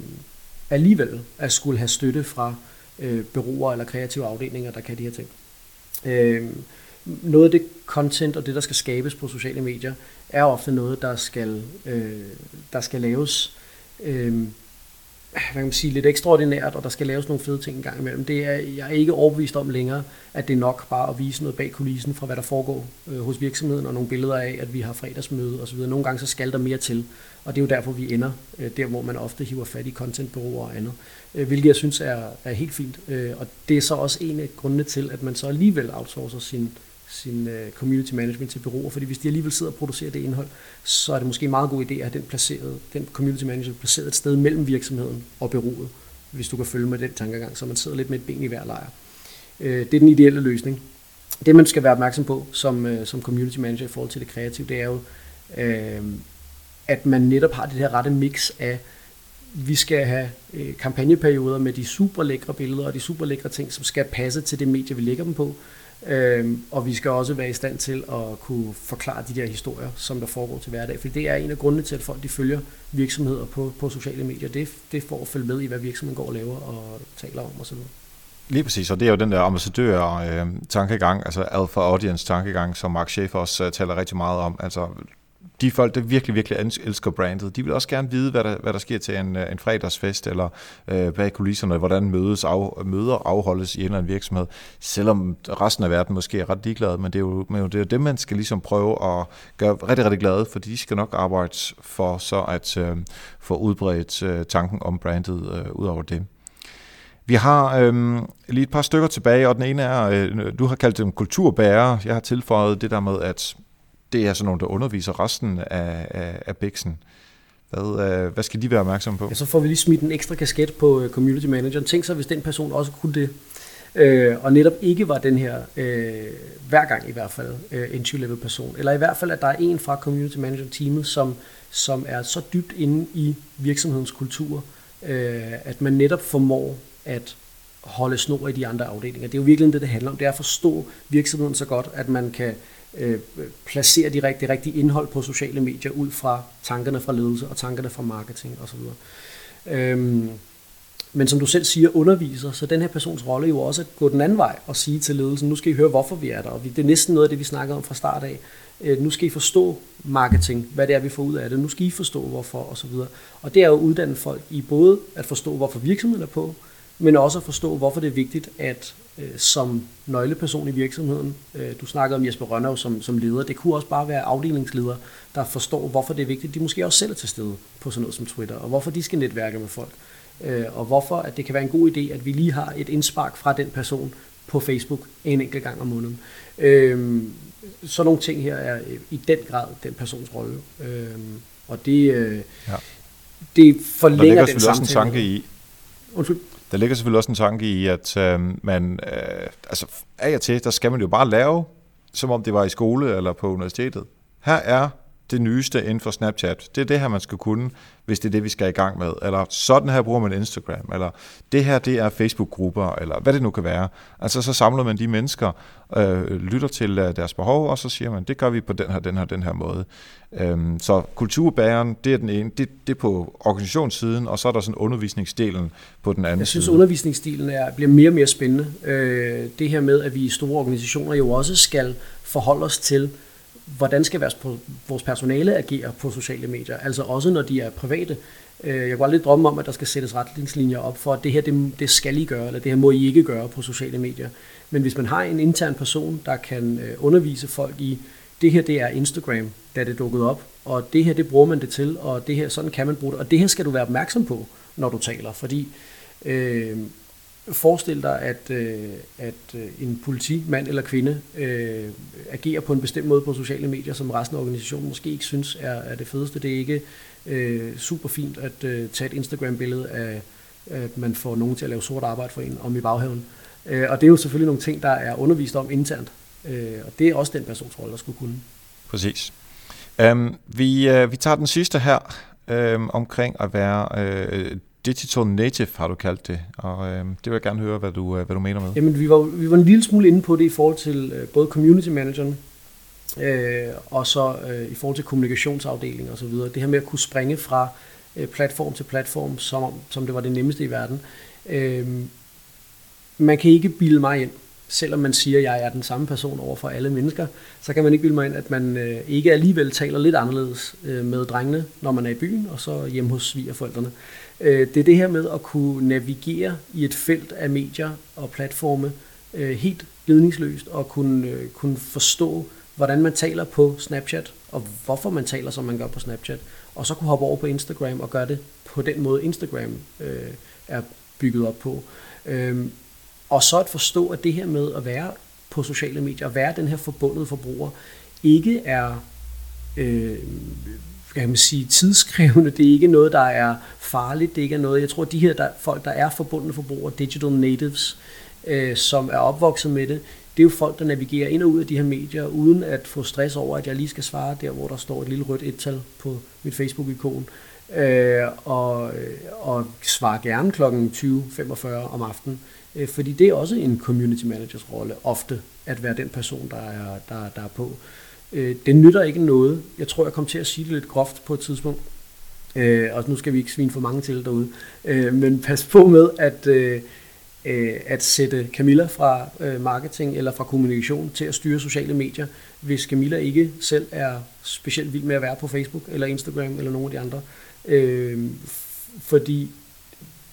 alligevel at skulle have støtte fra øh, bureauer eller kreative afdelinger, der kan de her ting. Øh, noget af det content og det, der skal skabes på sociale medier, er ofte noget, der skal, øh, der skal laves øh, hvad kan man sige, lidt ekstraordinært, og der skal laves nogle fede ting en gang imellem. Det er jeg er ikke overbevist om længere, at det er nok bare at vise noget bag kulissen fra, hvad der foregår øh, hos virksomheden, og nogle billeder af, at vi har fredagsmøde osv. Nogle gange så skal der mere til, og det er jo derfor, vi ender øh, der, hvor man ofte hiver fat i contentbureauer og andet, øh, hvilket jeg synes er, er helt fint. Øh, og det er så også en af grundene til, at man så alligevel outsourcer sin sin øh, community management til bureauer, fordi hvis de alligevel sidder og producerer det indhold, så er det måske en meget god idé at have den, placeret, den community manager placeret et sted mellem virksomheden og bureauet, hvis du kan følge med den tankegang, så man sidder lidt med et ben i hver lejr. Øh, det er den ideelle løsning. Det man skal være opmærksom på som, øh, som community manager i forhold til det kreative, det er jo, at man netop har det her rette mix af, vi skal have kampagneperioder med de super lækre billeder og de super lækre ting, som skal passe til det medie, vi lægger dem på. Øhm, og vi skal også være i stand til at kunne forklare de der historier, som der foregår til hverdag. For det er en af grundene til, at folk de følger virksomheder på, på sociale medier. Det, det får at følge med i, hvad virksomheden går og laver og taler om osv. Lige præcis, og det er jo den der ambassadør-tankegang, øh, altså alpha audience-tankegang, som Mark Schaefer også øh, taler rigtig meget om. Altså de folk, der virkelig, virkelig elsker brandet, de vil også gerne vide, hvad der, hvad der sker til en, øh, en fredagsfest, eller øh, bag kulisserne, hvordan mødes af, møder afholdes i en eller anden virksomhed, selvom resten af verden måske er ret ligeglade, men det er jo, men det, er jo det, man skal ligesom prøve at gøre rigtig, rigtig glade, for de skal nok arbejde for så at øh, få udbredt øh, tanken om brandet øh, ud over det. Vi har øh, lige et par stykker tilbage, og den ene er, øh, du har kaldt dem kulturbærere. Jeg har tilføjet det der med, at det er sådan nogle, der underviser resten af, af, af Bixen. Hvad, øh, hvad skal de være opmærksomme på? Ja, så får vi lige smidt en ekstra kasket på øh, community manageren. Tænk så, hvis den person også kunne det, øh, og netop ikke var den her, øh, hver gang i hvert fald, øh, entry-level person. Eller i hvert fald, at der er en fra community manager teamet, som, som er så dybt inde i virksomhedens kultur, øh, at man netop formår at holde snor i de andre afdelinger. Det er jo virkelig det, det handler om. Det er at forstå virksomheden så godt, at man kan øh, placere de rigtige, rigtige indhold på sociale medier ud fra tankerne fra ledelse og tankerne fra marketing osv. Øhm, men som du selv siger, underviser, så den her persons rolle er jo også at gå den anden vej og sige til ledelsen, nu skal I høre, hvorfor vi er der. Og det er næsten noget af det, vi snakkede om fra start af. Øh, nu skal I forstå marketing, hvad det er, vi får ud af det. Nu skal I forstå, hvorfor osv. Og det er jo at uddanne folk i både at forstå, hvorfor virksomheden er på, men også at forstå, hvorfor det er vigtigt, at øh, som nøgleperson i virksomheden, øh, du snakkede om Jesper Rønnav som, som leder, det kunne også bare være afdelingsleder, der forstår, hvorfor det er vigtigt, de måske også selv er til stede på sådan noget som Twitter, og hvorfor de skal netværke med folk, øh, og hvorfor at det kan være en god idé, at vi lige har et indspark fra den person på Facebook en enkelt gang om måneden. Øh, sådan nogle ting her er i den grad den persons rolle, øh, og det, øh, ja. det forlænger den samtale. også en tanke i, Undskyld. Der ligger selvfølgelig også en tanke i, at øh, man, øh, altså af og til, der skal man jo bare lave, som om det var i skole eller på universitetet. Her er det nyeste inden for Snapchat. Det er det her, man skal kunne, hvis det er det, vi skal i gang med. Eller sådan her bruger man Instagram. Eller det her, det er Facebook-grupper, eller hvad det nu kan være. Altså så samler man de mennesker, øh, lytter til øh, deres behov, og så siger man, det gør vi på den her, den her, den her måde. Øhm, så kulturbæren, det er den ene, det, det er på organisationssiden, og så er der sådan undervisningsdelen på den anden Jeg synes, side. undervisningsdelen er, bliver mere og mere spændende. Øh, det her med, at vi i store organisationer jo også skal forholde os til, hvordan skal vores personale agere på sociale medier, altså også når de er private. Øh, jeg kunne aldrig drømme om, at der skal sættes retningslinjer op for, at det her, det, det skal I gøre, eller det her må I ikke gøre på sociale medier. Men hvis man har en intern person, der kan øh, undervise folk i, det her det er Instagram, da det dukkede op, og det her det bruger man det til, og det her sådan kan man bruge det, og det her skal du være opmærksom på, når du taler, fordi øh, Forestil dig, at, øh, at øh, en politimand eller kvinde øh, agerer på en bestemt måde på sociale medier, som resten af organisationen måske ikke synes er, er det fedeste. Det er ikke øh, super fint at øh, tage et Instagram-billede af, at man får nogen til at lave sort arbejde for en om i baghaven. Øh, og det er jo selvfølgelig nogle ting, der er undervist om internt. Øh, og det er også den persons rolle, der skulle kunne. Præcis. Um, vi, uh, vi tager den sidste her um, omkring at være uh, Digital Native har du kaldt det, og øh, det vil jeg gerne høre, hvad du, øh, hvad du mener med. Jamen, vi var, vi var en lille smule inde på det i forhold til øh, både community manageren, øh, og så øh, i forhold til kommunikationsafdelingen osv. Det her med at kunne springe fra øh, platform til platform, som, som det var det nemmeste i verden. Øh, man kan ikke bilde mig ind, selvom man siger, at jeg er den samme person over for alle mennesker, så kan man ikke bilde mig ind, at man øh, ikke alligevel taler lidt anderledes øh, med drengene, når man er i byen, og så hjemme hos svigerforældrene. forældrene. Øh, det er det her med at kunne navigere i et felt af medier og platforme øh, helt ledningsløst, og kunne, øh, kunne forstå, hvordan man taler på Snapchat, og hvorfor man taler, som man gør på Snapchat, og så kunne hoppe over på Instagram og gøre det på den måde, Instagram øh, er bygget op på. Øhm, og så at forstå, at det her med at være på sociale medier, at være den her forbundede forbruger, ikke er øh, kan man sige, tidskrævende. Det er ikke noget, der er farligt. Det ikke er noget, jeg tror, de her der, folk, der er forbundne forbrugere, digital natives, øh, som er opvokset med det, det er jo folk, der navigerer ind og ud af de her medier, uden at få stress over, at jeg lige skal svare der, hvor der står et lille rødt et-tal på mit Facebook-ikon. Øh, og, øh, og svare gerne kl. 20.45 om aftenen. Øh, fordi det er også en community managers rolle, ofte, at være den person, der er, der, der er på. Øh, Øh, det nytter ikke noget. Jeg tror, jeg kom til at sige det lidt groft på et tidspunkt. Øh, og nu skal vi ikke svine for mange til derude. Øh, men pas på med, at, øh, øh at sætte Camilla fra øh, marketing eller fra kommunikation til at styre sociale medier, hvis Camilla ikke selv er specielt vild med at være på Facebook eller Instagram eller nogle af de andre. Øh, fordi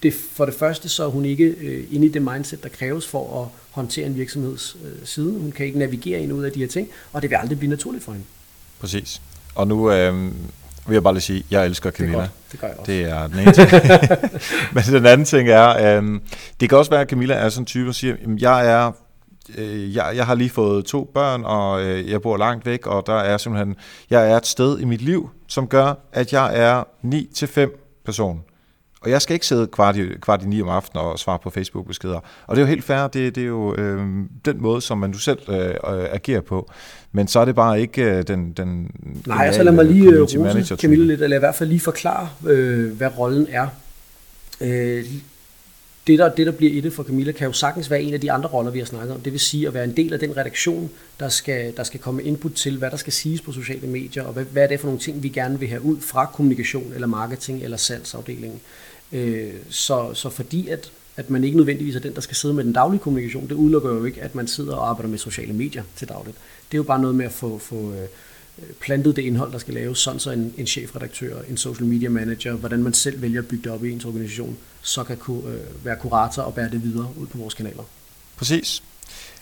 det, for det første så er hun ikke øh, inde i det mindset, der kræves for at håndtere en virksomheds øh, side. Hun kan ikke navigere ind ud af de her ting, og det vil aldrig blive naturligt for hende. Præcis. Og nu øh, vil jeg bare lige sige, at jeg elsker Camilla. Det, det gør jeg også. Det er den ene ting. Men den anden ting er, øh, det kan også være, at Camilla er sådan en type, der siger, at jeg er øh, jeg, jeg har lige fået to børn, og øh, jeg bor langt væk, og der er simpelthen, jeg er et sted i mit liv, som gør, at jeg er 9-5 person. Og jeg skal ikke sidde kvart i, kvart i ni om aftenen og svare på Facebook-beskeder. Og det er jo helt fair, det, det er jo øh, den måde, som man du selv øh, agerer på. Men så er det bare ikke øh, den, den Nej, så lad mig lige øh, rose Camille lidt, eller i hvert fald lige forklare, øh, hvad rollen er. Øh, det der, det, der bliver i det for Camilla, kan jo sagtens være en af de andre roller, vi har snakket om. Det vil sige at være en del af den redaktion, der skal, der skal komme input til, hvad der skal siges på sociale medier, og hvad, hvad er det for nogle ting, vi gerne vil have ud fra kommunikation, eller marketing, eller salgsafdelingen. Øh, så, så fordi at, at man ikke nødvendigvis er den, der skal sidde med den daglige kommunikation, det udelukker jo ikke, at man sidder og arbejder med sociale medier til dagligt. Det er jo bare noget med at få, få øh, plantet det indhold, der skal laves, sådan så en, en chefredaktør, en social media manager, hvordan man selv vælger at bygge det op i ens organisation, så kan kunne, øh, være kurator og bære det videre ud på vores kanaler. Præcis.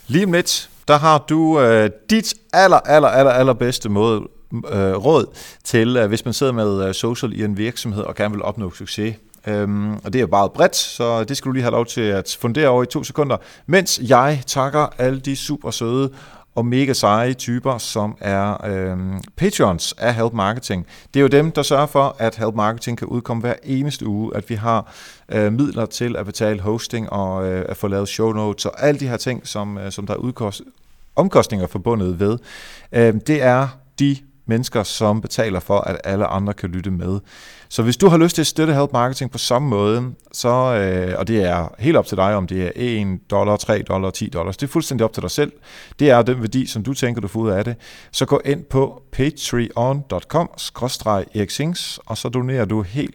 Lige om lidt, der har du øh, dit aller, aller, aller, aller bedste måde, øh, råd til, øh, hvis man sidder med øh, social i en virksomhed og gerne vil opnå succes. Øhm, og det er bare bredt, så det skal du lige have lov til at fundere over i to sekunder, mens jeg takker alle de super søde og mega seje typer, som er øhm, patrons af Help Marketing. Det er jo dem, der sørger for, at Help Marketing kan udkomme hver eneste uge, at vi har øh, midler til at betale hosting og øh, at få lavet show notes og alle de her ting, som, øh, som der er udkost, omkostninger forbundet ved. Øh, det er de mennesker, som betaler for, at alle andre kan lytte med. Så hvis du har lyst til at støtte Help Marketing på samme måde, så, øh, og det er helt op til dig, om det er 1 dollar, 3 dollar, 10 dollars, det er fuldstændig op til dig selv. Det er den værdi, som du tænker, du får ud af det. Så gå ind på patreon.com, eriksings, og så donerer du helt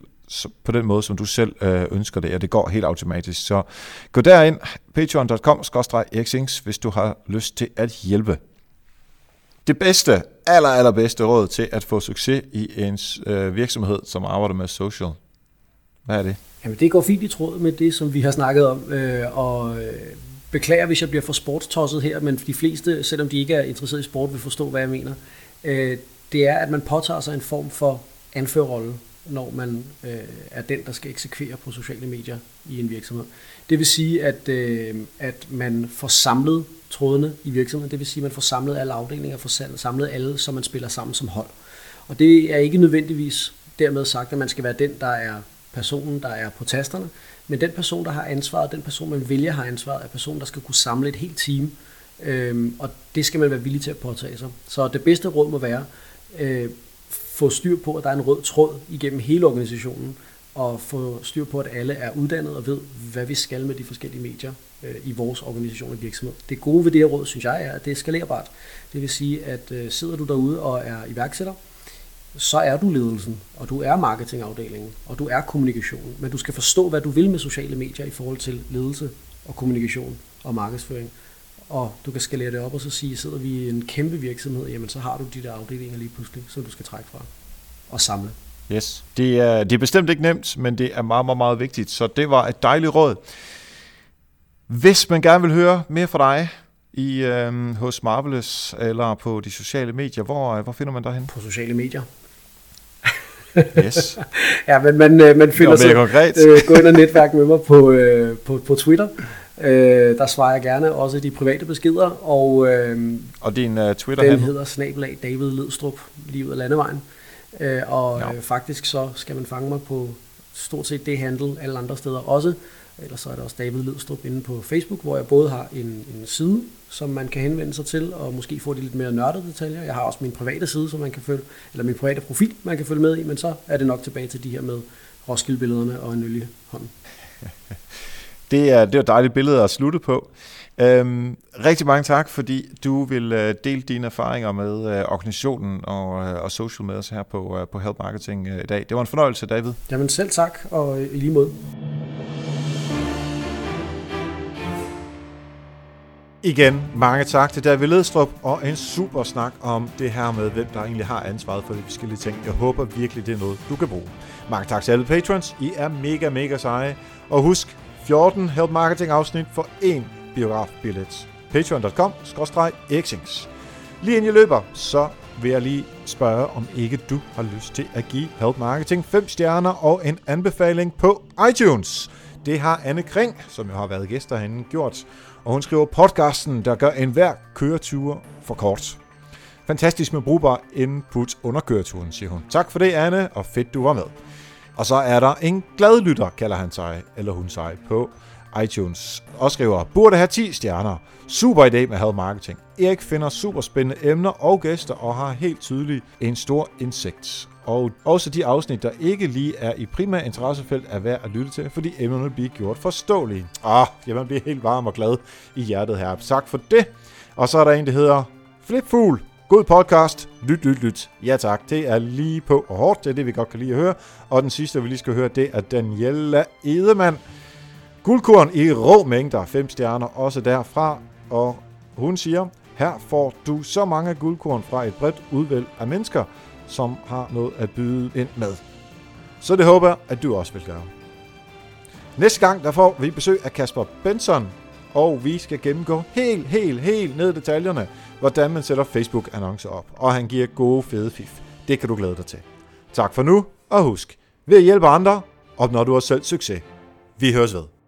på den måde, som du selv øh, ønsker det, og det går helt automatisk. Så gå derind, patreon.com, eriksings, hvis du har lyst til at hjælpe det bedste, aller, allerbedste råd til at få succes i en øh, virksomhed, som arbejder med social? Hvad er det? Jamen, det går fint i tråd med det, som vi har snakket om, øh, og øh, beklager, hvis jeg bliver for sportstosset her, men de fleste, selvom de ikke er interesseret i sport, vil forstå, hvad jeg mener. Øh, det er, at man påtager sig en form for anførrolle, når man øh, er den, der skal eksekvere på sociale medier i en virksomhed. Det vil sige, at, øh, at man får samlet trådene i virksomheden. Det vil sige, at man får samlet alle afdelinger, får samlet alle, så man spiller sammen som hold. Og det er ikke nødvendigvis dermed sagt, at man skal være den, der er personen, der er på tasterne, men den person, der har ansvaret, den person, man vælger har ansvaret, er personen, der skal kunne samle et helt team, øhm, og det skal man være villig til at påtage sig. Så det bedste råd må være, øh, få styr på, at der er en rød tråd igennem hele organisationen, og få styr på, at alle er uddannet og ved, hvad vi skal med de forskellige medier øh, i vores organisation og virksomhed. Det gode ved det her råd, synes jeg, er, at det er skalerbart. Det vil sige, at øh, sidder du derude og er iværksætter, så er du ledelsen, og du er marketingafdelingen, og du er kommunikationen. Men du skal forstå, hvad du vil med sociale medier i forhold til ledelse og kommunikation og markedsføring. Og du kan skalere det op og så sige, sidder vi i en kæmpe virksomhed, jamen så har du de der afdelinger lige pludselig, som du skal trække fra og samle. Yes, det er, det er bestemt ikke nemt, men det er meget, meget, meget vigtigt. Så det var et dejligt råd. Hvis man gerne vil høre mere fra dig i, øh, hos Marvelous eller på de sociale medier, hvor, øh, hvor finder man dig hen? På sociale medier. yes. ja, men man, øh, man finder sig, øh, gå ind og netværk med mig på, øh, på, på Twitter. Øh, der svarer jeg gerne også de private beskeder. Og, øh, og din uh, Twitter Den hedder snabelag David Ledstrup, lige ud af landevejen. Øh, og ja. øh, faktisk så skal man fange mig på stort set det handle alle andre steder også. Ellers så er der også David Ledstrup inde på Facebook, hvor jeg både har en, en side, som man kan henvende sig til, og måske få de lidt mere nørdede detaljer. Jeg har også min private side, som man kan følge, eller min private profil, man kan følge med i, men så er det nok tilbage til de her med Roskilde-billederne og en øl i hånden. Det er, det er et dejligt billede at slutte på. Øhm, rigtig mange tak, fordi du vil øh, dele dine erfaringer med øh, organisationen og, øh, og social med os her på, øh, på Help Marketing øh, i dag. Det var en fornøjelse, David. Jamen selv tak, og i lige måde. Igen, mange tak til David Ledstrup, og en super snak om det her med, hvem der egentlig har ansvaret for de forskellige ting. Jeg håber virkelig, det er noget, du kan bruge. Mange tak til alle patrons. I er mega, mega seje. Og husk, 14 Help Marketing afsnit for én biografbillet. patreon.com-xings. Lige inden jeg løber, så vil jeg lige spørge, om ikke du har lyst til at give Help Marketing 5 stjerner og en anbefaling på iTunes. Det har Anne Kring, som jo har været gæst derinde, gjort. Og hun skriver podcasten, der gør enhver køretur for kort. Fantastisk med brugbar input under køreturen, siger hun. Tak for det, Anne, og fedt du var med. Og så er der en glad lytter, kalder han sig, eller hun sig, på iTunes. Og skriver, burde have 10 stjerner. Super idé med Had Marketing. Erik finder super spændende emner og gæster, og har helt tydeligt en stor indsigt. Og også de afsnit, der ikke lige er i primær interessefelt, er værd at lytte til, fordi emnerne bliver gjort forståelige. Ah, jeg bliver helt varm og glad i hjertet her. Tak for det. Og så er der en, der hedder Flipfugl. God podcast. Lyt, lyt, lyt. Ja tak, det er lige på og hårdt. Det er det, vi godt kan lide at høre. Og den sidste, vi lige skal høre, det er Daniela Edemann. Guldkorn i rå mængder, fem stjerner også derfra. Og hun siger, her får du så mange guldkorn fra et bredt udvalg af mennesker, som har noget at byde ind med. Så det håber jeg, at du også vil gøre. Næste gang, der får vi besøg af Kasper Benson, og vi skal gennemgå helt, helt, helt ned i detaljerne, hvordan man sætter Facebook-annoncer op, og han giver gode, fede fif. Det kan du glæde dig til. Tak for nu, og husk, ved at hjælpe andre, opnår du også selv succes. Vi høres ved.